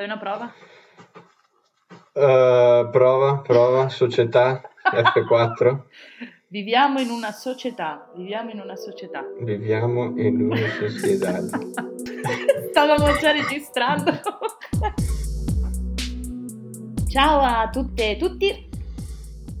Fai una prova? Uh, prova, prova, società, F4. Viviamo in una società, viviamo in una società. Viviamo in una società. Stavamo già registrando. Ciao a tutte e tutti.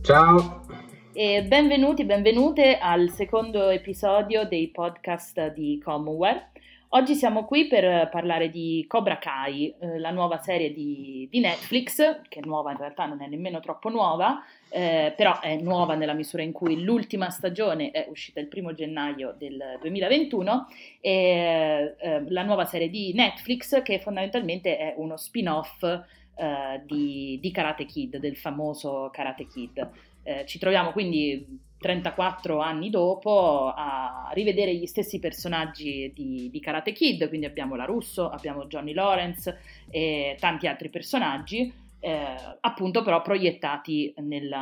Ciao. E benvenuti, benvenute al secondo episodio dei podcast di Commonwealth. Oggi siamo qui per parlare di Cobra Kai, eh, la nuova serie di, di, Netflix, che è nuova in realtà non è nemmeno troppo nuova, eh, però è nuova nella misura in cui l'ultima stagione è uscita il primo gennaio del 2021, e eh, la nuova serie di Netflix che fondamentalmente è uno spin-off eh, di, di, Karate Kid, del famoso Karate Kid. Eh, ci troviamo quindi 34 anni dopo a rivedere gli stessi personaggi di, di, Karate Kid, quindi abbiamo la Russo, abbiamo Johnny Lawrence e tanti altri personaggi, eh, appunto però proiettati nel,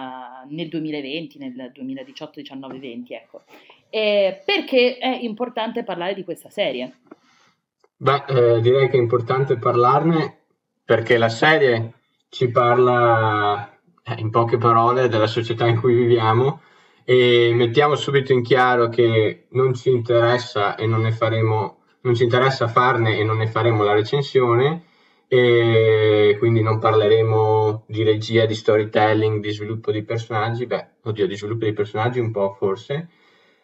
nel 2020, nel 2018, 19, 20, ecco. E perché è importante parlare di questa serie? Beh, eh, direi che è importante parlarne perché la serie ci parla eh, in poche parole della società in cui viviamo e mettiamo subito in chiaro che non ci interessa e non ne faremo, non ci interessa farne e non ne faremo la recensione e quindi non parleremo di regia, di storytelling, di sviluppo di personaggi, beh, oddio, di sviluppo di personaggi un po' forse,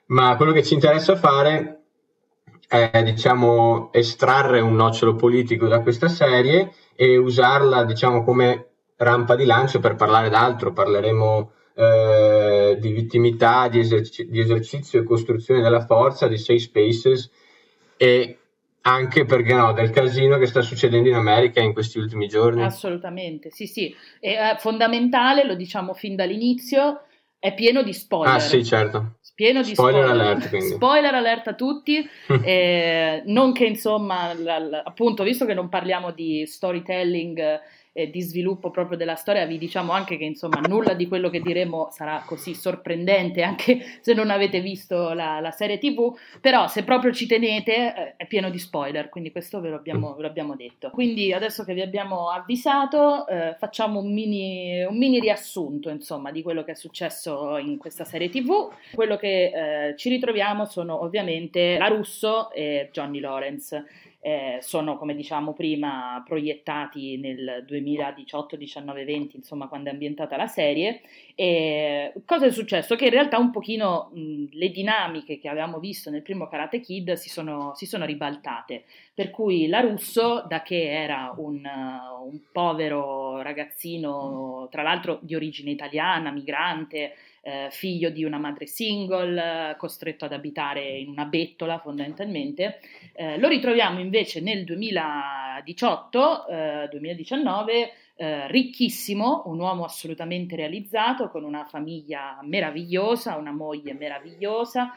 ma quello che ci interessa fare è, diciamo, estrarre un nocciolo politico da questa serie e usarla, diciamo, come rampa di lancio per parlare d'altro, parleremo eh, di vittimità, di, eserci- di, esercizio e costruzione della forza, di safe spaces e anche perché no, del casino che sta succedendo in America in questi ultimi giorni. Assolutamente, sì, sì, è eh, fondamentale, lo diciamo fin dall'inizio, è pieno di spoiler. Ah, sì, certo. Pieno di spoiler, spoiler alert, quindi. spoiler alert a tutti, eh, non che insomma, l- l- appunto, visto che non parliamo di storytelling eh, di sviluppo proprio della storia, vi diciamo anche che insomma nulla di quello che diremo sarà così sorprendente anche se non avete visto la, la serie tv, però se proprio ci tenete eh, è pieno di spoiler, quindi questo ve lo abbiamo, ve lo abbiamo detto. Quindi adesso che vi abbiamo avvisato eh, facciamo un mini, un mini, riassunto insomma di quello che è successo in questa serie tv. Quello che eh, ci ritroviamo sono ovviamente la Russo e Johnny Lawrence eh, sono, come diciamo prima, proiettati nel 2018, 19, 20, insomma, quando è ambientata la serie. E cosa è successo? Che in realtà un pochino mh, le dinamiche che avevamo visto nel primo Karate Kid si sono, si sono ribaltate. Per cui la Russo, da che era un, un povero ragazzino, tra l'altro di origine italiana, migrante, eh, figlio di una madre single, costretto ad abitare in una bettola fondamentalmente. Eh, lo ritroviamo invece nel 2018, eh, 2019, eh, ricchissimo, un uomo assolutamente realizzato, con una famiglia meravigliosa, una moglie meravigliosa,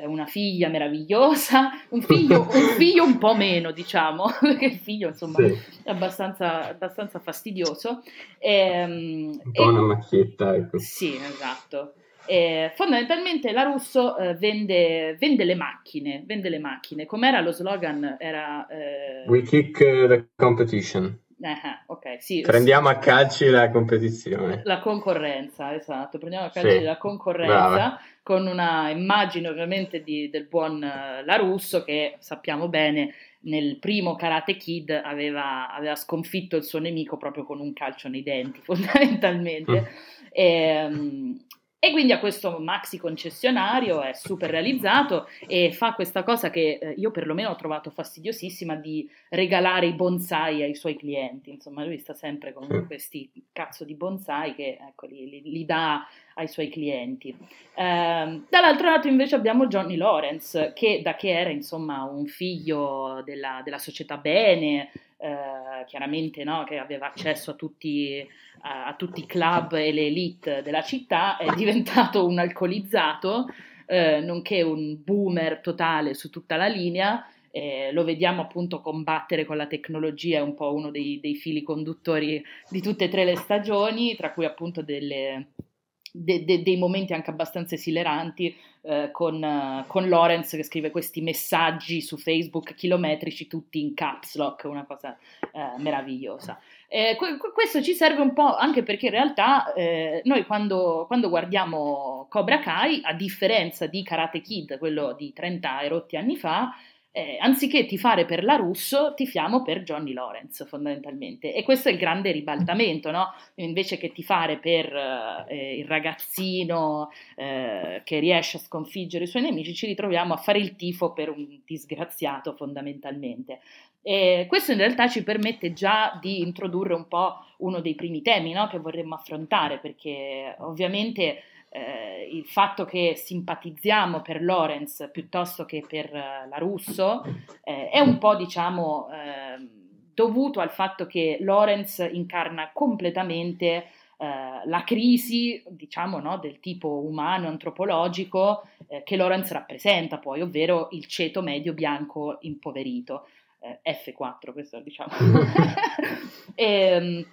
eh, una figlia meravigliosa, un figlio, un figlio, un po' meno, diciamo, perché il figlio insomma sì. è abbastanza, abbastanza fastidioso. E, ehm, un po' e, una macchietta, ecco. Sì, esatto. E fondamentalmente la Russo eh, vende, vende, le macchine, vende le macchine. Com'era lo slogan? Era... Eh... We kick the competition. Uh-huh, okay, sì, Prendiamo a calci la competizione. La concorrenza, esatto, prendiamo a calci sì, la concorrenza brava. con una immagine ovviamente di, del buon uh, Larusso che sappiamo bene nel primo Karate Kid aveva, aveva, sconfitto il suo nemico proprio con un calcio nei denti fondamentalmente. Mm. E, um, e quindi a questo maxi concessionario è super realizzato e fa questa cosa che eh, io perlomeno ho trovato fastidiosissima di regalare i bonsai ai suoi clienti. Insomma, lui sta sempre con questi cazzo di bonsai che ecco, li, li, li dà ai suoi clienti. Eh, dall'altro lato invece abbiamo Johnny Lawrence che da che era insomma un figlio della, della società bene, eh, chiaramente no, che aveva accesso a tutti, a, a tutti, i club e le elite della città, è diventato un alcolizzato, eh, nonché un boomer totale su tutta la linea. Eh, lo vediamo appunto combattere con la tecnologia, è un po' uno dei, dei fili conduttori di tutte e tre le stagioni, tra cui appunto delle, de, de, dei momenti anche abbastanza esileranti eh, con, uh, con Lorenz che scrive questi messaggi su Facebook chilometrici tutti in caps lock, una cosa eh, meravigliosa. Eh, questo ci serve un po' anche perché in realtà eh, noi quando, quando, guardiamo Cobra Kai, a differenza di Karate Kid, quello di 30 e rotti anni fa, eh, anziché tifare per la Russo, tifiamo per Johnny Lawrence fondamentalmente. E questo è il grande ribaltamento, no? Invece che tifare per eh, il ragazzino eh, che riesce a sconfiggere i suoi nemici, ci ritroviamo a fare il tifo per un disgraziato fondamentalmente. E questo in realtà ci permette già di introdurre un po' uno dei primi temi no? che vorremmo affrontare, perché ovviamente eh, il fatto che simpatizziamo per Lorenz piuttosto che per uh, la Russo eh, è un po' diciamo eh, dovuto al fatto che Lorenz incarna completamente eh, la crisi diciamo no, del tipo umano antropologico eh, che Lorenz rappresenta poi ovvero il ceto medio bianco impoverito F4, questo diciamo. e, ehm,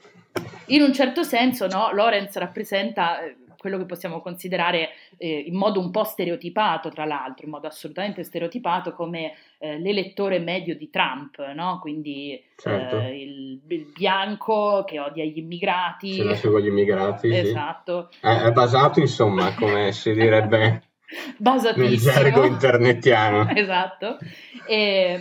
in un certo senso, no, Lorenz rappresenta eh, quello che possiamo considerare eh, in modo un po' stereotipato, tra l'altro, in modo assolutamente stereotipato, come eh, l'elettore medio di Trump, no? quindi certo. eh, il, il, bianco che odia gli immigrati. Ce la segue gli immigrati. Esatto. Sì. È, è, basato, insomma, come si direbbe nel gergo internetiano. esatto.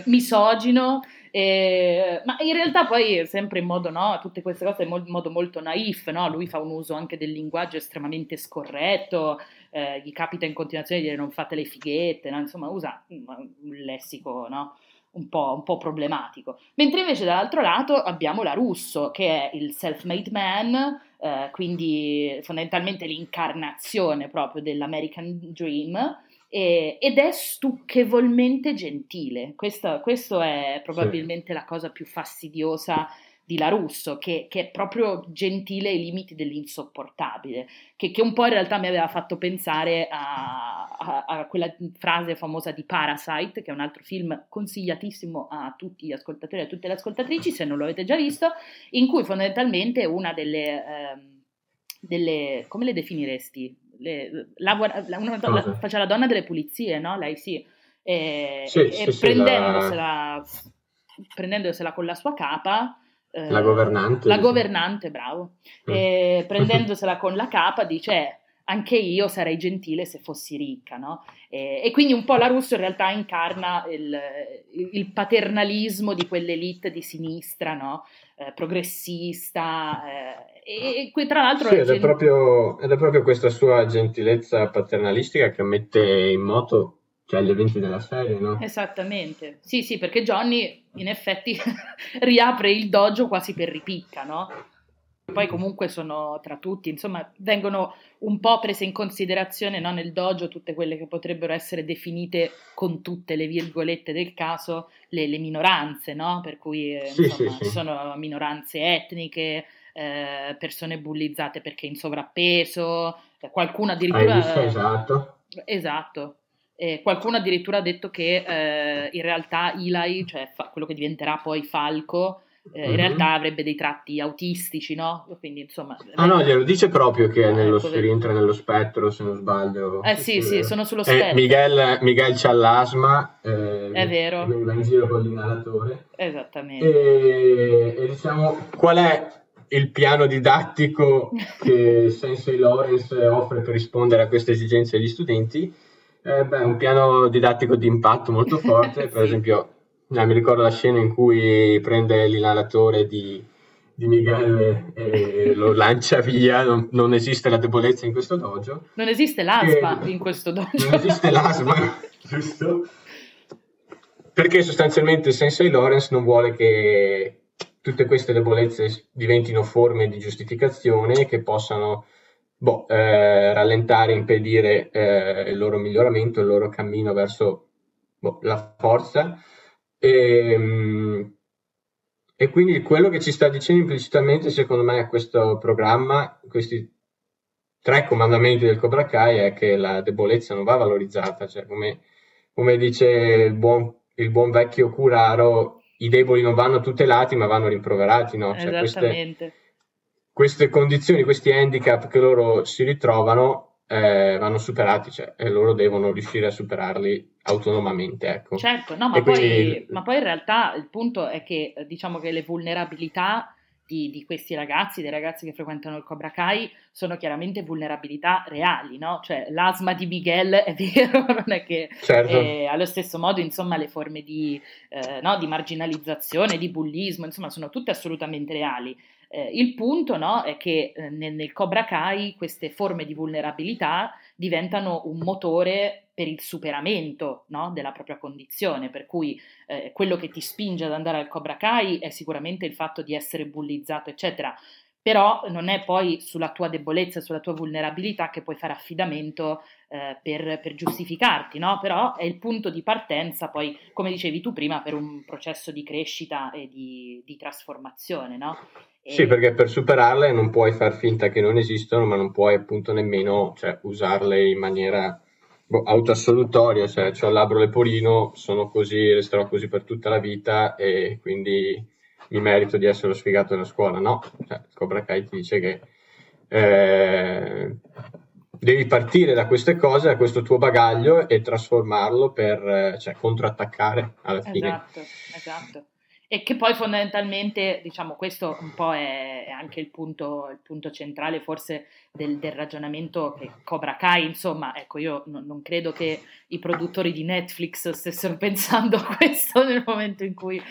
misogino. Eh, ma in realtà poi sempre in modo, no, tutte queste cose in modo molto naif, no? lui fa un uso anche del linguaggio estremamente scorretto, eh, gli capita in continuazione di dire non fate le fighette, no? insomma usa un lessico no? un, po', un po' problematico. Mentre invece dall'altro lato abbiamo la Russo, che è il self-made man, eh, quindi fondamentalmente l'incarnazione proprio dell'American Dream, eh, ed è stucchevolmente gentile. Questo è probabilmente sì. la cosa più fastidiosa di La Russo, che, che, è proprio gentile ai limiti dell'insopportabile, che, che, un po' in realtà mi aveva fatto pensare a, a, a, quella frase famosa di Parasite, che è un altro film consigliatissimo a tutti gli ascoltatori e a tutte le ascoltatrici, se non lo avete già visto, in cui fondamentalmente una delle... Eh, delle come le definiresti? Le, lavora, una, la, faceva la donna delle pulizie, no? Lei sì. E, sì, e sì, prendendosela, sì, la... prendendosela con la sua capa. Eh, la governante. La governante, bravo. Mm. E prendendosela con la capa dice eh, anche io sarei gentile se fossi ricca, no? E, e, quindi un po' la Russo in realtà incarna il, il paternalismo di quell'elite di sinistra, no? Eh, progressista, eh, e qui tra l'altro... Sì, ed, è proprio, ed è proprio questa sua gentilezza paternalistica che mette in moto cioè gli eventi della serie, no? Esattamente. Sì, sì, perché Johnny in effetti riapre il dojo quasi per ripicca, no? Poi comunque sono tra tutti, insomma, vengono un po' prese in considerazione no, nel dojo tutte quelle che potrebbero essere definite con tutte le virgolette del caso le, le minoranze, no? Per cui eh, sì, insomma, sì. sono minoranze etniche, eh, persone bullizzate perché in sovrappeso, eh, qualcuno addirittura... Visto, esatto. Esatto. Eh, qualcuno addirittura ha detto che eh, in realtà Eli, cioè fa- quello che diventerà poi Falco, eh, mm-hmm. in realtà avrebbe dei tratti autistici, no? Quindi insomma... Ah no, glielo dice proprio che eh, nello, ecco, rientra nello spettro, se non sbaglio. Eh sì, sì, sono sullo spettro. Miguel, Miguel c'ha l'asma. È vero. Va in giro con l'inalatore. Esattamente. E, e diciamo, qual è il piano didattico che Sensei Lawrence offre per rispondere a queste esigenze degli studenti. Eh, beh, un piano didattico di impatto molto forte, per esempio, eh, mi ricordo la scena in cui prende l'inalatore di, di Miguel e lo lancia via, non, non, esiste la debolezza in questo dojo. Non esiste l'asma e, in questo dojo. Non esiste l'asma, giusto? Perché sostanzialmente Sensei Lawrence non vuole che tutte queste debolezze diventino forme di giustificazione che possano boh, eh, rallentare, impedire eh, il loro miglioramento, il loro cammino verso boh, la forza. E, ehm, e, quindi quello che ci sta dicendo implicitamente, secondo me, questo programma, questi tre comandamenti del Cobra Kai, è che la debolezza non va valorizzata, cioè come, come dice il buon, il buon vecchio Curaro, i deboli non vanno tutelati ma vanno rimproverati, no? Cioè. Queste, queste condizioni, questi handicap che loro si ritrovano eh, vanno superati, cioè, e loro devono riuscire a superarli autonomamente. Ecco. Certo, no, ma, poi, quindi... ma poi in realtà il punto è che diciamo che le vulnerabilità di, di, questi ragazzi, dei ragazzi che frequentano il Cobra Kai, sono chiaramente vulnerabilità reali, no? Cioè l'asma di Miguel è vero, non è che certo. eh, allo stesso modo, insomma, le forme di, eh, no, di, marginalizzazione, di bullismo, insomma, sono tutte assolutamente reali. Eh, il punto no, è che eh, nel, nel Cobra Kai queste forme di vulnerabilità diventano un motore per il superamento no, della propria condizione, per cui eh, quello che ti spinge ad andare al Cobra Kai è sicuramente il fatto di essere bullizzato, eccetera, però non è poi sulla tua debolezza, sulla tua vulnerabilità che puoi fare affidamento eh, per, per, giustificarti, no? Però è il punto di partenza, poi, come dicevi tu prima, per un processo di crescita e di, di trasformazione, no? E... Sì, perché per superarle non puoi far finta che non esistono, ma non puoi appunto nemmeno cioè, usarle in maniera boh, autoassolutoria, cioè ho il labbro leporino, sono così, resterò così per tutta la vita e quindi mi merito di essere sfigato della scuola. No, cioè, Cobra Kai ti dice che eh, devi partire da queste cose, da questo tuo bagaglio e trasformarlo per cioè, contrattaccare alla fine. Esatto, esatto. E che poi fondamentalmente, diciamo, questo un po' è, anche il punto, il punto centrale forse del, del, ragionamento che Cobra Kai, insomma, ecco, io non, non, credo che i produttori di Netflix stessero pensando a questo nel momento in cui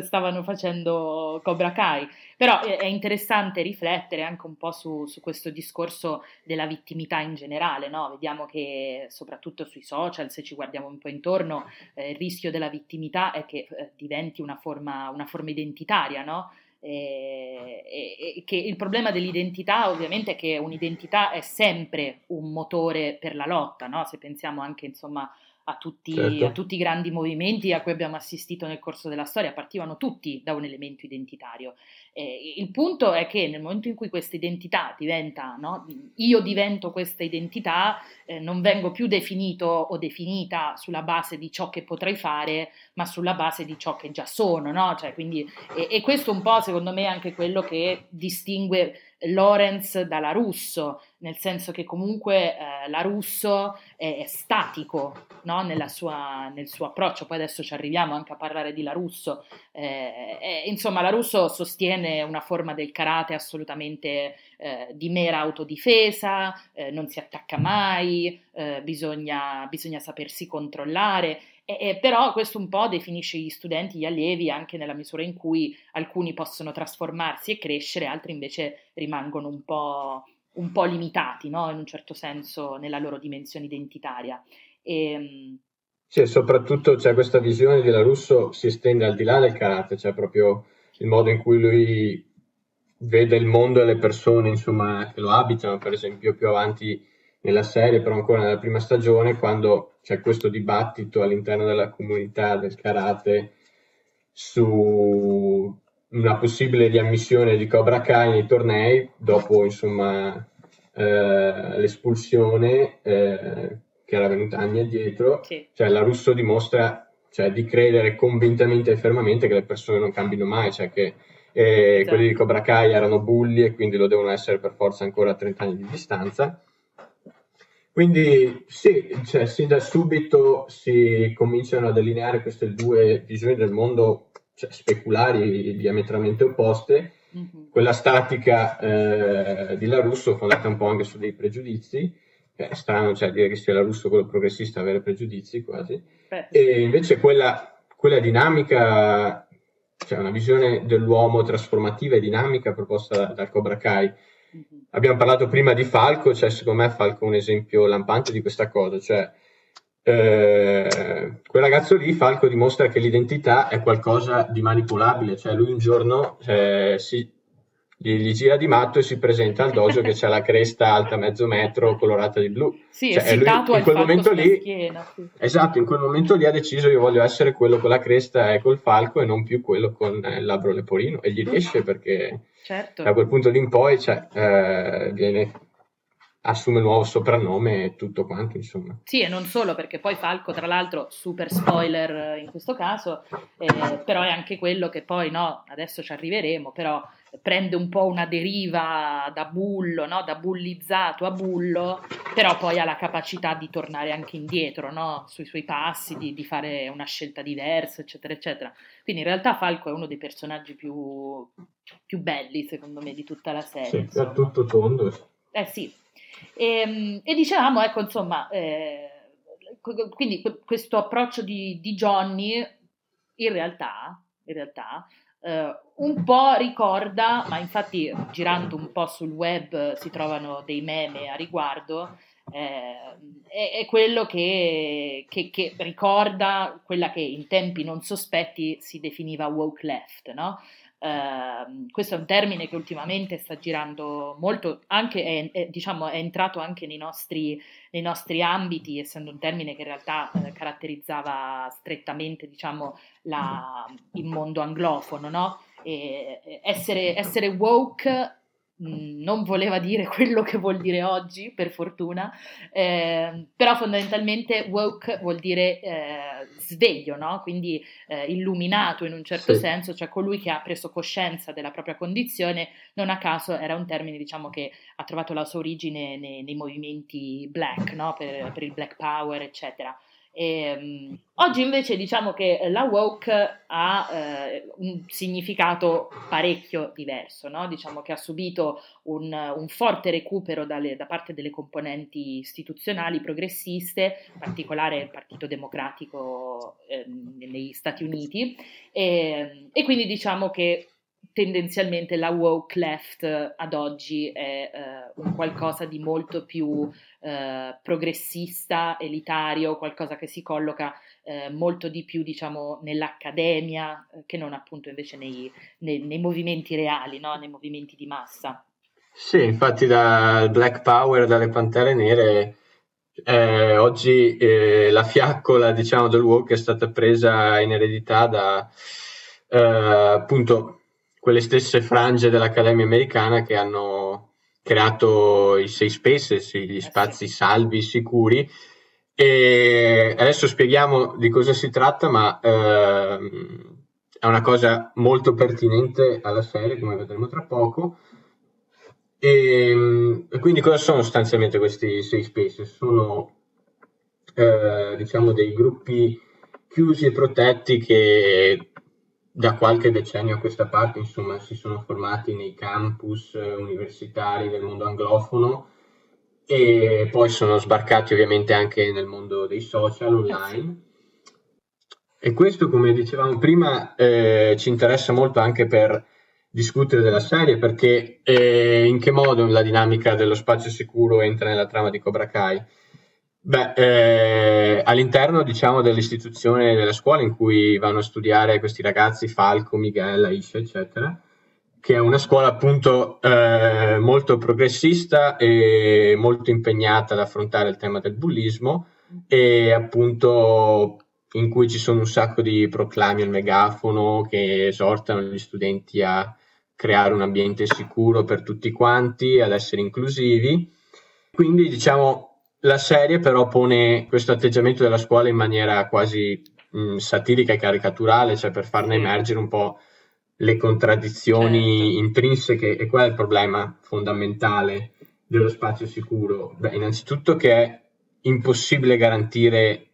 stavano facendo Cobra Kai, però è, interessante riflettere anche un po' su, su, questo discorso della vittimità in generale, no? Vediamo che soprattutto sui social, se ci guardiamo un po' intorno, eh, il rischio della vittimità è che eh, diventi una forma, una forma identitaria, no? E, e, che il problema dell'identità ovviamente è che un'identità è sempre un motore per la lotta, no? se pensiamo anche insomma a tutti, certo. a tutti, i grandi movimenti a cui abbiamo assistito nel corso della storia, partivano tutti da un elemento identitario. Eh, il punto è che nel momento in cui questa identità diventa, no, io divento questa identità, eh, non vengo più definito o definita sulla base di ciò che potrei fare, ma sulla base di ciò che già sono. No? Cioè, quindi, e, e questo un po' secondo me è anche quello che distingue Lorenz dalla Russo, nel senso che comunque eh, la Russo è, è statico no? sua, nel suo approccio, poi adesso ci arriviamo anche a parlare di La Russo, eh, eh, insomma la Russo sostiene una forma del karate assolutamente eh, di mera autodifesa, eh, non si attacca mai, eh, bisogna, bisogna sapersi controllare e, e, però questo un po' definisce gli studenti, gli allievi, anche nella misura in cui alcuni possono trasformarsi e crescere, altri invece rimangono un po', un po limitati, no? in un certo senso, nella loro dimensione identitaria. E, ehm, sì, soprattutto cioè, questa visione di La Russo si estende al di là del karate, cioè proprio il modo in cui lui vede il mondo e le persone insomma, che lo abitano, per esempio più avanti nella serie, però ancora nella prima stagione, quando c'è questo dibattito all'interno della comunità del karate su una possibile riammissione di Cobra Kai nei tornei dopo insomma eh, l'espulsione eh, che era venuta anni addietro, sì. cioè la Russo dimostra cioè, di credere convintamente e fermamente che le persone non cambino mai, cioè che eh, esatto. quelli di Cobra Kai erano bulli e quindi lo devono essere per forza ancora a 30 anni di distanza quindi sì, cioè, sin da subito si cominciano a delineare queste due visioni del mondo cioè, speculari diametralmente opposte. Mm-hmm. Quella statica eh, di Larusso fondata un po' anche su dei pregiudizi, è strano cioè, dire che sia Larusso quello progressista avere pregiudizi quasi, Beh. e invece quella, quella dinamica, cioè una visione dell'uomo trasformativa e dinamica proposta dal Cobra Kai. Abbiamo parlato prima di Falco, cioè secondo me Falco è un esempio lampante di questa cosa, cioè eh, quel ragazzo lì, Falco, dimostra che l'identità è qualcosa di manipolabile, cioè lui un giorno eh, si, gli, gli, gira di matto e si presenta al dojo che c'è la cresta alta mezzo metro colorata di blu. Sì, cioè, lui, in quel momento lì, schiena, sì. esatto, in quel momento lì ha deciso io voglio essere quello con la cresta e col falco e non più quello con il labbro leporino e gli riesce perché certo. da quel punto lì in poi cioè, eh, viene assume nuovo soprannome e tutto quanto, insomma. Sì, e non solo, perché poi Falco, tra l'altro, super spoiler in questo caso, eh, però è anche quello che poi, no, adesso ci arriveremo, però prende un po' una deriva da bullo, no? da bullizzato a bullo, però poi ha la capacità di tornare anche indietro no? sui suoi passi, di, di, fare una scelta diversa, eccetera, eccetera. Quindi in realtà Falco è uno dei personaggi più, più belli, secondo me, di tutta la serie. Sì, a tutto tondo. Eh sì. E, ehm, e dicevamo, ecco, insomma, eh, quindi questo approccio di, di Johnny in realtà, in realtà Uh, un po' ricorda, ma infatti girando un po' sul web si trovano dei meme a riguardo, eh, è, è, quello che, che, che, ricorda quella che in tempi non sospetti si definiva woke left, no? Uh, questo è un termine che ultimamente sta girando molto, anche è, è, diciamo, è entrato anche nei nostri, nei nostri, ambiti, essendo un termine che in realtà eh, caratterizzava strettamente diciamo, la, il mondo anglofono. No? essere, essere woke non voleva dire quello che vuol dire oggi, per fortuna, eh, però fondamentalmente woke vuol dire eh, sveglio, no? quindi eh, illuminato in un certo sì. senso, cioè colui che ha preso coscienza della propria condizione, non a caso era un termine diciamo, che ha trovato la sua origine nei, nei movimenti black, no? per, per il black power, eccetera. E, um, oggi invece diciamo che la woke ha eh, un significato parecchio diverso, no? diciamo che ha subito un, un forte recupero dalle, da parte delle componenti istituzionali progressiste, in particolare il Partito Democratico eh, negli Stati Uniti, e, e quindi diciamo che tendenzialmente la woke left ad oggi è eh, un qualcosa di molto più eh, progressista, elitario, qualcosa che si colloca eh, molto di più diciamo nell'accademia eh, che non appunto invece nei, nei, nei movimenti reali, no? nei movimenti di massa. Sì, infatti dal Black Power, dalle Pantere Nere, eh, oggi eh, la fiaccola diciamo del woke è stata presa in eredità da appunto quelle stesse frange dell'Accademia Americana che hanno creato i safe spaces, gli eh spazi salvi, sicuri. E adesso spieghiamo di cosa si tratta, ma ehm, è una cosa molto pertinente alla serie, come vedremo tra poco. E, e quindi cosa sono sostanzialmente questi safe spaces? Sono eh, diciamo dei gruppi chiusi e protetti che da qualche decennio a questa parte, insomma, si sono formati nei campus eh, universitari del mondo anglofono e poi sono sbarcati ovviamente anche nel mondo dei social online. E questo, come dicevamo prima, eh, ci interessa molto anche per discutere della serie, perché eh, in che modo la dinamica dello spazio sicuro entra nella trama di Cobra Kai? Beh, eh, all'interno diciamo dell'istituzione della scuola in cui vanno a studiare questi ragazzi, Falco, Miguel, Aisha, eccetera, che è una scuola appunto eh, molto progressista e molto impegnata ad affrontare il tema del bullismo e appunto in cui ci sono un sacco di proclami al megafono che esortano gli studenti a creare un ambiente sicuro per tutti quanti, ad essere inclusivi. Quindi diciamo la serie però pone questo atteggiamento della scuola in maniera quasi mh, satirica e caricaturale, cioè per farne emergere un po' le contraddizioni certo. intrinseche e qual è il problema fondamentale dello spazio sicuro? Beh, innanzitutto che è impossibile garantire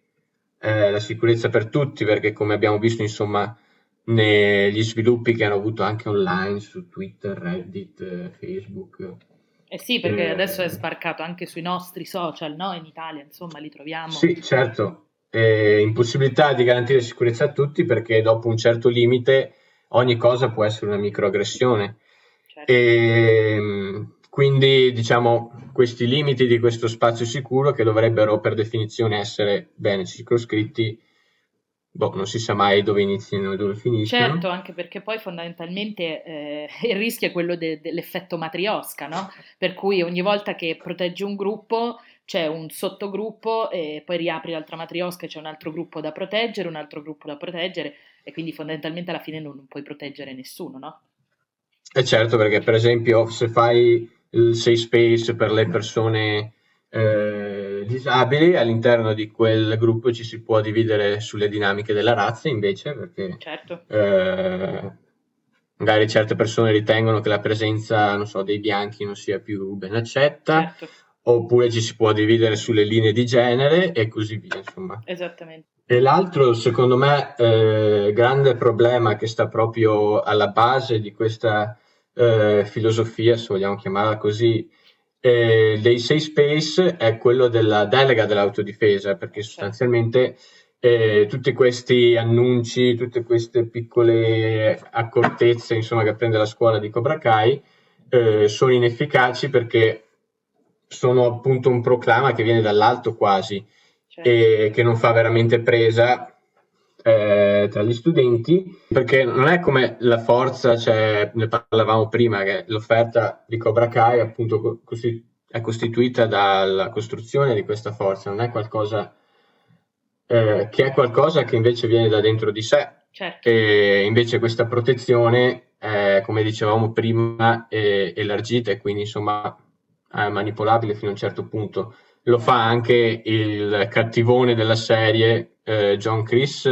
eh, la sicurezza per tutti perché come abbiamo visto insomma negli sviluppi che hanno avuto anche online su Twitter, Reddit, eh, Facebook eh sì, perché eh, adesso è sbarcato anche sui nostri social, no? In Italia, insomma, li troviamo. Sì, certo. Eh, impossibilità di garantire sicurezza a tutti perché dopo un certo limite ogni cosa può essere una microaggressione. Certo. E, ehm, quindi, diciamo, questi limiti di questo spazio sicuro che dovrebbero per definizione essere bene circoscritti boh, non si sa mai dove iniziano e dove finiscono. Certo, anche perché poi fondamentalmente eh, il rischio è quello de- dell'effetto matriosca, no? Per cui ogni volta che proteggi un gruppo c'è un sottogruppo e poi riapri l'altra matriosca e c'è un altro gruppo da proteggere, un altro gruppo da proteggere e quindi fondamentalmente alla fine non, puoi proteggere nessuno, no? E eh certo, perché per esempio se fai il safe space per le persone eh, disabili, all'interno di quel gruppo ci si può dividere sulle dinamiche della razza invece, perché certo. eh, magari certe persone ritengono che la presenza, so, dei bianchi non sia più ben accetta, certo. oppure ci si può dividere sulle linee di genere e così via, insomma. Esattamente. E l'altro, secondo me, eh, grande problema che sta proprio alla base di questa eh, filosofia, se vogliamo chiamarla così, eh, dei safe space è quello della delega dell'autodifesa, perché sostanzialmente eh, tutti questi annunci, tutte queste piccole accortezze insomma, che prende la scuola di Cobra Kai eh, sono inefficaci perché sono appunto un proclama che viene dall'alto quasi certo. e che non fa veramente presa eh, tra gli studenti perché non è come la forza, cioè, ne parlavamo prima, che l'offerta di Cobra Kai appunto costi- è costituita dalla costruzione di questa forza, non è qualcosa eh, che è qualcosa che invece viene da dentro di sé. Certo. E invece questa protezione, è, come dicevamo prima, è elargita e quindi insomma è manipolabile fino a un certo punto. Lo fa anche il cattivone della serie, eh, John Chris.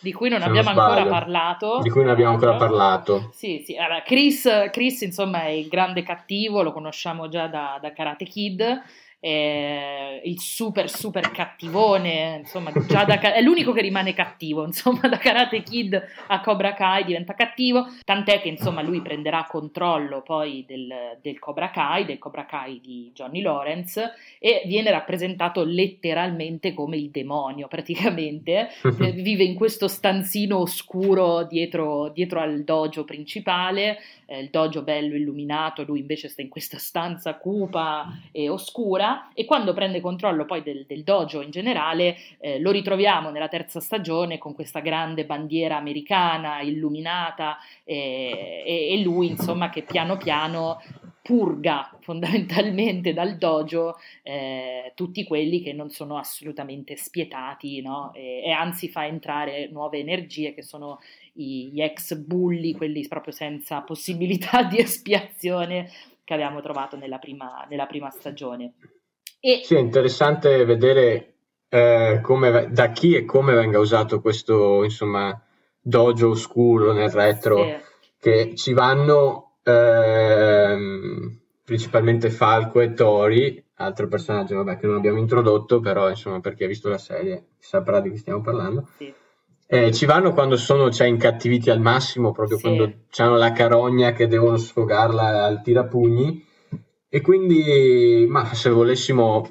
Di cui non abbiamo non ancora parlato. Di cui non abbiamo ancora parlato. Sì, sì. Allora, Chris, Chris, insomma, è il grande cattivo, lo conosciamo già da, da Karate Kid eh, il super super cattivone, insomma, già da, è l'unico che rimane cattivo, insomma, da Karate Kid a Cobra Kai diventa cattivo, tant'è che insomma lui prenderà controllo poi del, del Cobra Kai, del Cobra Kai di Johnny Lawrence e viene rappresentato letteralmente come il demonio praticamente, vive in questo stanzino oscuro dietro, dietro al dojo principale, eh, il dojo bello illuminato, lui invece sta in questa stanza cupa e oscura e quando prende controllo poi del, del dojo in generale eh, lo ritroviamo nella terza stagione con questa grande bandiera americana illuminata e, e, e lui insomma che piano piano purga fondamentalmente dal dojo eh, tutti quelli che non sono assolutamente spietati no? e, e, anzi fa entrare nuove energie che sono gli ex bulli, quelli proprio senza possibilità di espiazione che abbiamo trovato nella prima, nella prima stagione. E... Sì, è interessante vedere eh, come, da chi e come venga usato questo insomma, dojo oscuro nel retro, sì. che ci vanno ehm, principalmente Falco e Tori, altro personaggio vabbè, che non abbiamo introdotto, però insomma per chi ha visto la serie saprà di chi stiamo parlando. Sì eh, ci vanno quando sono cioè, incattiviti al massimo, proprio sì. quando hanno la carogna che devono sfogarla al tirapugni. E quindi, ma se volessimo,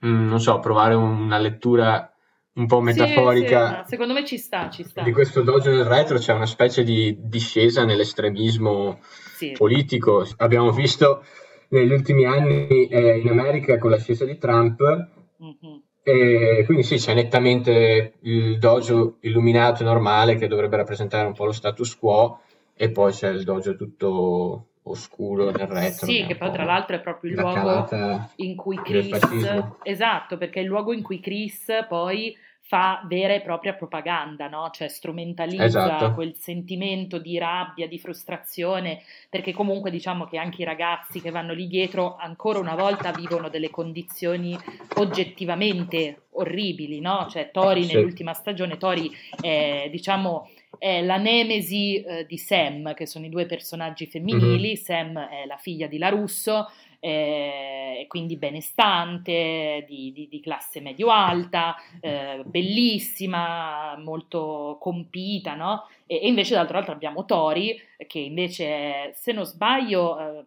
mh, mm, non so, provare una lettura un po' metaforica. Sì, sì, secondo me ci sta, ci sta. Di questo dojo nel retro c'è una specie di discesa nell'estremismo sì. politico. Abbiamo visto negli ultimi anni eh, in America con l'ascesa di Trump. Mm-hmm e quindi sì, c'è nettamente il dojo illuminato e normale che dovrebbe rappresentare un po' lo status quo e poi c'è il dojo tutto oscuro nel retro. Sì, che poi tra l'altro è proprio il luogo in cui Chris... Esatto, perché è il luogo in cui Chris poi fa vera e propria propaganda, no? cioè strumentalizza esatto. quel sentimento di rabbia, di frustrazione, perché comunque diciamo che anche i ragazzi che vanno lì dietro ancora una volta vivono delle condizioni oggettivamente orribili, no? cioè Tori sì. nell'ultima stagione, Tori è diciamo è la nemesi eh, di Sam, che sono i due personaggi femminili, mm-hmm. Sam è la figlia di Larusso, eh, quindi benestante, di, di, di classe medio-alta, eh, bellissima, molto compita, no? E, e invece dall'altro lato abbiamo Tori, che invece, se non sbaglio, eh,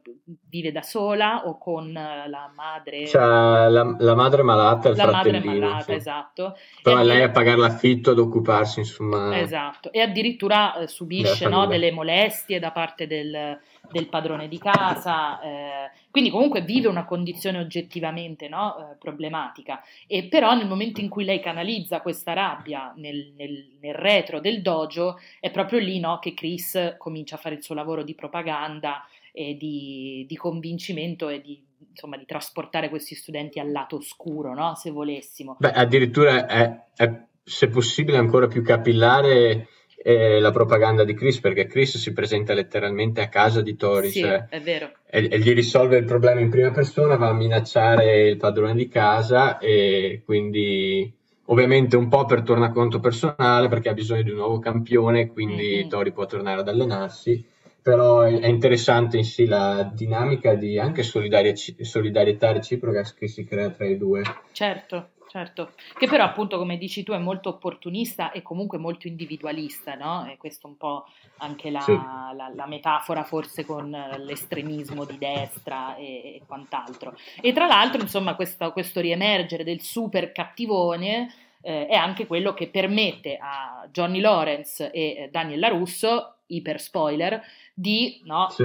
vive da sola o con la madre... C'è la, la madre malata e il la fratellino. madre malata, sì. esatto. Però e lei a pagare l'affitto, ad occuparsi, insomma... Esatto, e addirittura eh, subisce no, delle molestie da parte del del padrone di casa, eh, quindi comunque vive una condizione oggettivamente no, eh, problematica. E però nel momento in cui lei canalizza questa rabbia nel, nel, nel retro del dojo, è proprio lì no, che Chris comincia a fare il suo lavoro di propaganda e di, di convincimento e di, insomma, di trasportare questi studenti al lato oscuro, no? se volessimo. Beh, addirittura è, è, se possibile ancora più capillare eh, la propaganda di Chris, perché Chris si presenta letteralmente a casa di Tori, sì, cioè. E, e, gli risolve il problema in prima persona, va a minacciare il padrone di casa e quindi ovviamente un po' per tornaconto personale perché ha bisogno di un nuovo campione, quindi mm-hmm. Tori può tornare ad allenarsi, però è, è interessante in sì la dinamica di anche solidarietà reciproca che si crea tra i due. Certo certo, che però appunto come dici tu è molto opportunista e comunque molto individualista, no? E questo un po' anche la, sì. la, la metafora forse con l'estremismo di destra e, e quant'altro. E tra l'altro insomma questo, questo riemergere del super cattivone eh, è anche quello che permette a Johnny Lawrence e Daniel LaRusso, iper spoiler, di no, sì.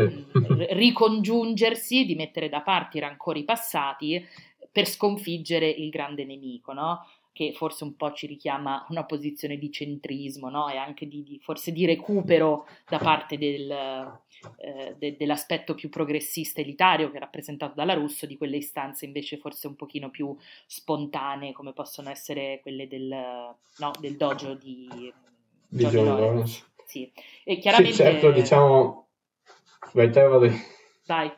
ricongiungersi, di mettere da parte i rancori passati per sconfiggere il grande nemico, no? che forse un po' ci richiama una posizione di centrismo no? e anche di, di, forse di recupero da parte del, eh, de, dell'aspetto più progressista elitario che è rappresentato dalla Russo, di quelle istanze invece forse un pochino più spontanee come possono essere quelle del, no, del dojo di, di John Lawrence. Sì. E chiaramente... Sì, certo, diciamo... Vai te, vado. Dai.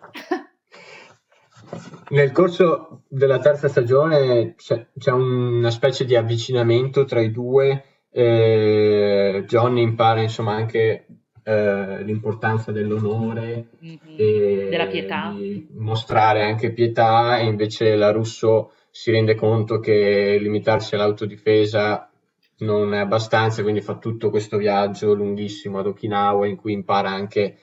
Nel corso della terza stagione c'è, c'è una specie di avvicinamento tra i due. Eh, Johnny impara insomma anche eh, l'importanza dell'onore mm-hmm. e della pietà. mostrare anche pietà e invece la Russo si rende conto che limitarsi all'autodifesa non è abbastanza, quindi fa tutto questo viaggio lunghissimo ad Okinawa in cui impara anche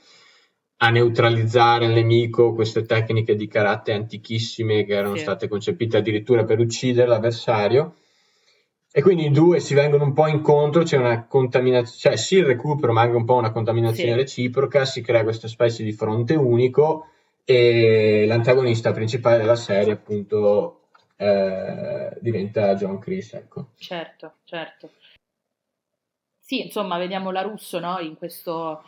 a neutralizzare il nemico, queste tecniche di karate antichissime che erano sì. state concepite addirittura per uccidere l'avversario. E quindi i due si vengono un po' incontro, c'è una contaminazione, cioè sì il recupero, ma anche un po' una contaminazione sì. reciproca, si crea questa specie di fronte unico e l'antagonista principale della serie appunto eh, diventa John Chris, ecco. Certo, certo. Sì, insomma, vediamo la Russo no? in questo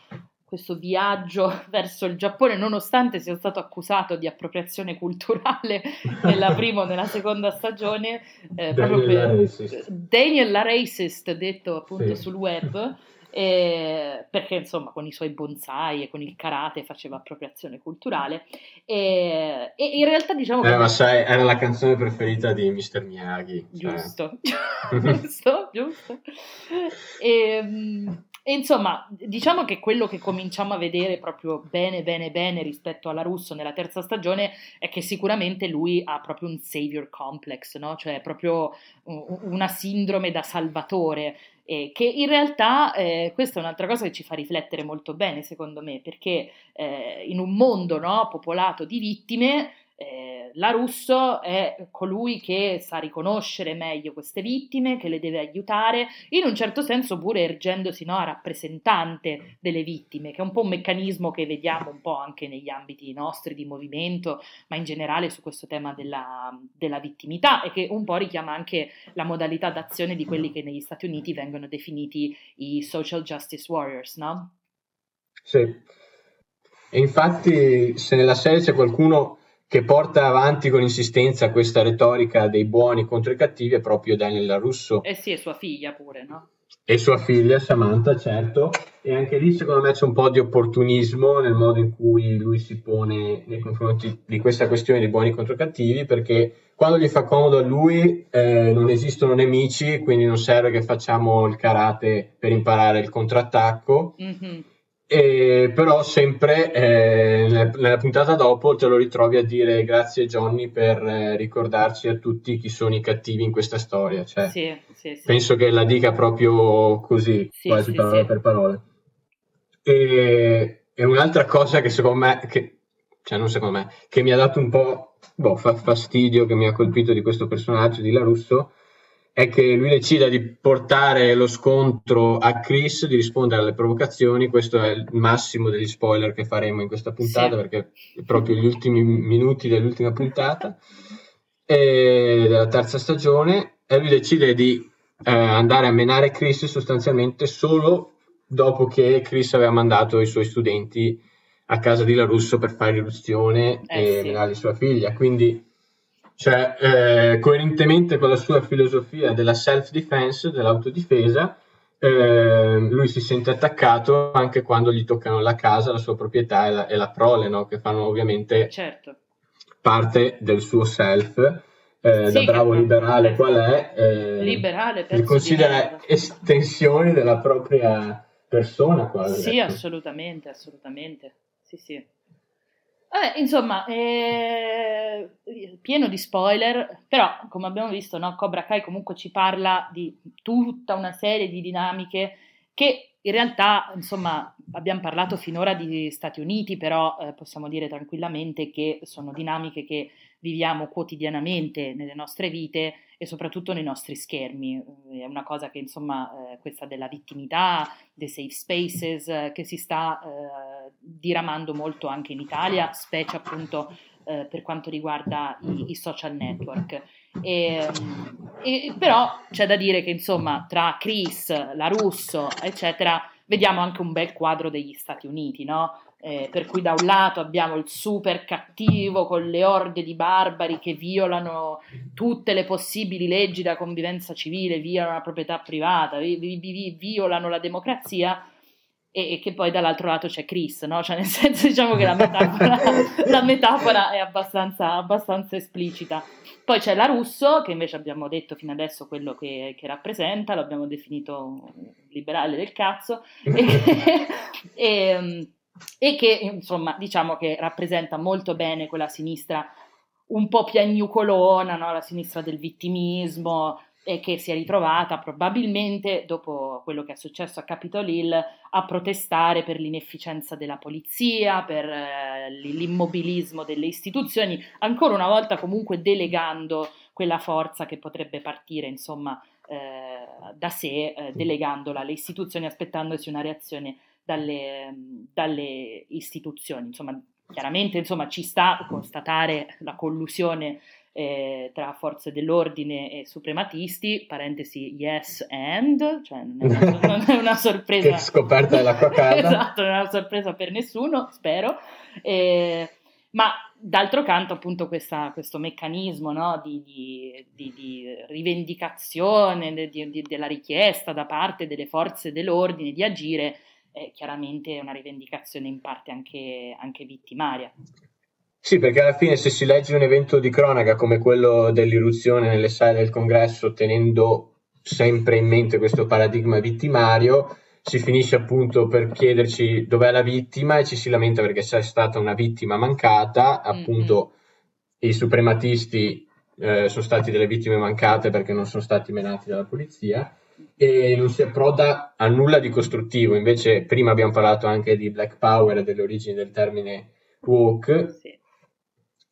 questo viaggio verso il Giappone, nonostante sia stato accusato di appropriazione culturale nella prima o nella seconda stagione, eh, proprio per Daniel la Racist, detto appunto sì. sul web, eh, perché insomma con i suoi bonsai e con il karate faceva appropriazione culturale e, e in realtà diciamo eh, che... ma sai, era la canzone preferita di Mr. Miyagi. Cioè. Giusto, giusto, giusto. E, ehm, e insomma, diciamo che quello che cominciamo a vedere proprio bene, bene, bene rispetto alla Russo nella terza stagione è che sicuramente lui ha proprio un savior complex, no? cioè proprio una sindrome da salvatore, eh, che in realtà eh, questa è un'altra cosa che ci fa riflettere molto bene, secondo me, perché eh, in un mondo no, popolato di vittime eh, la Russo è colui che sa riconoscere meglio queste vittime, che le deve aiutare, in un certo senso pure ergendosi no, a rappresentante delle vittime, che è un po' un meccanismo che vediamo un po' anche negli ambiti nostri di movimento, ma in generale su questo tema della, della vittimità e che un po' richiama anche la modalità d'azione di quelli che negli Stati Uniti vengono definiti i social justice warriors, no? Sì. E infatti se nella serie c'è qualcuno che porta avanti con insistenza questa retorica dei buoni contro i cattivi è proprio Daniel Russo. Eh sì, e sua figlia pure, no? E sua figlia Samantha, certo. E anche lì secondo me c'è un po' di opportunismo nel modo in cui lui si pone nei confronti di questa questione dei buoni contro i cattivi, perché quando gli fa comodo a lui eh, non esistono nemici, quindi non serve che facciamo il karate per imparare il contrattacco. Mm-hmm e però sempre eh, nella, puntata dopo te lo ritrovi a dire grazie Johnny per eh, ricordarci a tutti chi sono i cattivi in questa storia. Cioè, sì, sì, sì. Penso che la dica proprio così, quasi parola per parola. E, e, un'altra cosa che secondo me, che, cioè non secondo me, che mi ha dato un po' boh, fastidio, che mi ha colpito di questo personaggio di La Russo, è che lui decida di portare lo scontro a Chris, di rispondere alle provocazioni. Questo è il massimo degli spoiler che faremo in questa puntata, sì. perché è proprio gli ultimi minuti dell'ultima puntata della terza stagione. E lui decide di eh, andare a menare Chris sostanzialmente solo dopo che Chris aveva mandato i suoi studenti a casa di Larusso per fare irruzione eh, e sì. menare sua figlia. Quindi cioè, eh, coerentemente con la sua filosofia della self-defense, dell'autodifesa, eh, lui si sente attaccato anche quando gli toccano la casa, la sua proprietà e la, e la prole, no? che fanno ovviamente certo. parte del suo self. Eh, sì, da bravo liberale qual è, eh, liberale, li considera estensioni della propria persona quasi. Sì, ecco. assolutamente, assolutamente. Sì, sì. Vabbè, insomma, eh, pieno di spoiler, però come abbiamo visto, no, Cobra Kai comunque ci parla di tutta una serie di dinamiche che in realtà, insomma, abbiamo parlato finora di Stati Uniti, però eh, possiamo dire tranquillamente che sono dinamiche che viviamo quotidianamente nelle nostre vite e soprattutto nei nostri schermi. È una cosa che, insomma, eh, questa della vittimità, dei safe spaces, eh, che si sta eh, diramando molto anche in Italia, specie appunto eh, per quanto riguarda i, i social network. E, e, però c'è da dire che, insomma, tra Chris, la Russo, eccetera, vediamo anche un bel quadro degli Stati Uniti, no? Eh, per cui da un lato abbiamo il super cattivo con le orde di barbari che violano tutte le possibili leggi da convivenza civile, violano la proprietà privata, vi, vi, vi, violano la democrazia e, e, che poi dall'altro lato c'è Chris, no? Cioè nel senso diciamo che la metafora, la metafora è abbastanza, abbastanza, esplicita. Poi c'è la Russo che invece abbiamo detto fino adesso quello che, che rappresenta, lo abbiamo definito liberale del cazzo e, e e che insomma diciamo che rappresenta molto bene quella sinistra un po' piagnucolona, no? la sinistra del vittimismo e che si è ritrovata probabilmente dopo quello che è successo a Capitol Hill a protestare per l'inefficienza della polizia, per eh, l'immobilismo delle istituzioni, ancora una volta comunque delegando quella forza che potrebbe partire insomma eh, da sé, eh, delegandola alle istituzioni, aspettandosi una reazione dalle, dalle istituzioni. Insomma, chiaramente insomma, ci sta a constatare la collusione eh, tra forze dell'ordine e suprematisti, parentesi yes and, cioè non è una, non è una sorpresa. scoperta dell'acqua calda. esatto, non è una sorpresa per nessuno, spero. Eh, ma d'altro canto appunto questa, questo meccanismo no, di, di, di, di, rivendicazione della richiesta da parte delle forze dell'ordine di agire è chiaramente una rivendicazione in parte anche, anche vittimaria. Sì, perché alla fine se si legge un evento di cronaca come quello dell'irruzione nelle sale del congresso, tenendo sempre in mente questo paradigma vittimario, si finisce appunto per chiederci dov'è la vittima e ci si lamenta perché c'è stata una vittima mancata, appunto mm-hmm. i suprematisti eh, sono stati delle vittime mancate perché non sono stati menati dalla polizia e non si approda a nulla di costruttivo. Invece, prima abbiamo parlato anche di Black Power e delle origini del termine woke. Sì.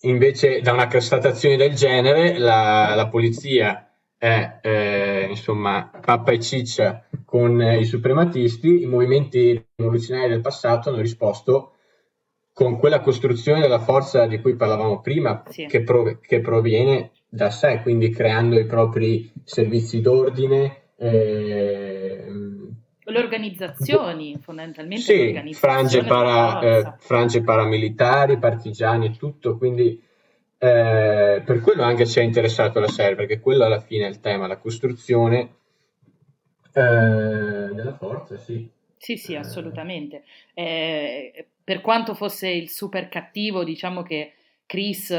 Invece, da una constatazione del genere, la, la polizia è eh, insomma pappa e ciccia con eh, i suprematisti. I movimenti rivoluzionari del passato hanno risposto con quella costruzione della forza di cui parlavamo prima, sì. che, prov- che proviene da sé, quindi creando i propri servizi d'ordine, eh, le organizzazioni, fondamentalmente. Sì, frange, para, eh, frange, paramilitari, partigiani e tutto, quindi eh, per quello anche ci è interessato la serie, perché quello alla fine è il tema, la costruzione eh, della forza, sì. Sì, sì, assolutamente. Eh, per quanto fosse il super cattivo, diciamo che Chris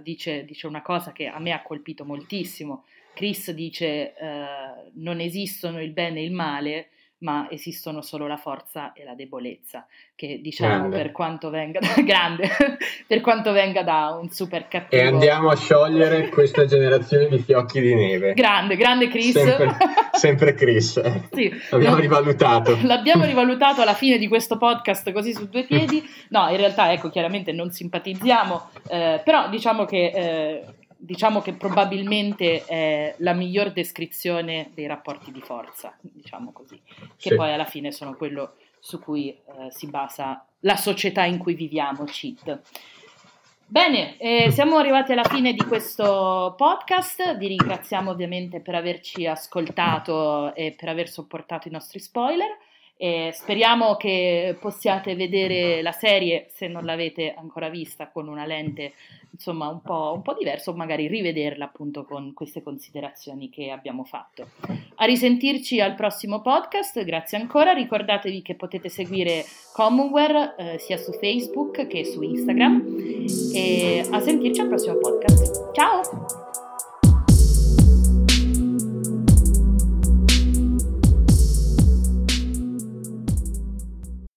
dice, dice, una cosa che a me ha colpito moltissimo, Chris dice uh, non esistono il bene e il male, ma esistono solo la forza e la debolezza, che diciamo grande. per quanto venga da, grande, per quanto venga da un super cattivo. E andiamo a sciogliere questa generazione di fiocchi di neve. Grande, grande Chris. Sempre, sempre Chris. Sì. L'abbiamo no, rivalutato. L'abbiamo rivalutato alla fine di questo podcast così su due piedi. No, in realtà ecco, chiaramente non simpatizziamo, eh, però diciamo che eh, diciamo che probabilmente è la miglior descrizione dei rapporti di forza, diciamo così, che sì. poi alla fine sono quello su cui eh, si basa la società in cui viviamo, CIT. Bene, eh, siamo arrivati alla fine di questo podcast, vi ringraziamo ovviamente per averci ascoltato e per aver sopportato i nostri spoiler E speriamo che possiate vedere la serie, se non l'avete ancora vista, con una lente insomma un po', un po diversa o magari rivederla appunto con queste considerazioni che abbiamo fatto. A risentirci al prossimo podcast, grazie ancora, ricordatevi che potete seguire Commonwear eh, sia su Facebook che su Instagram e a sentirci al prossimo podcast.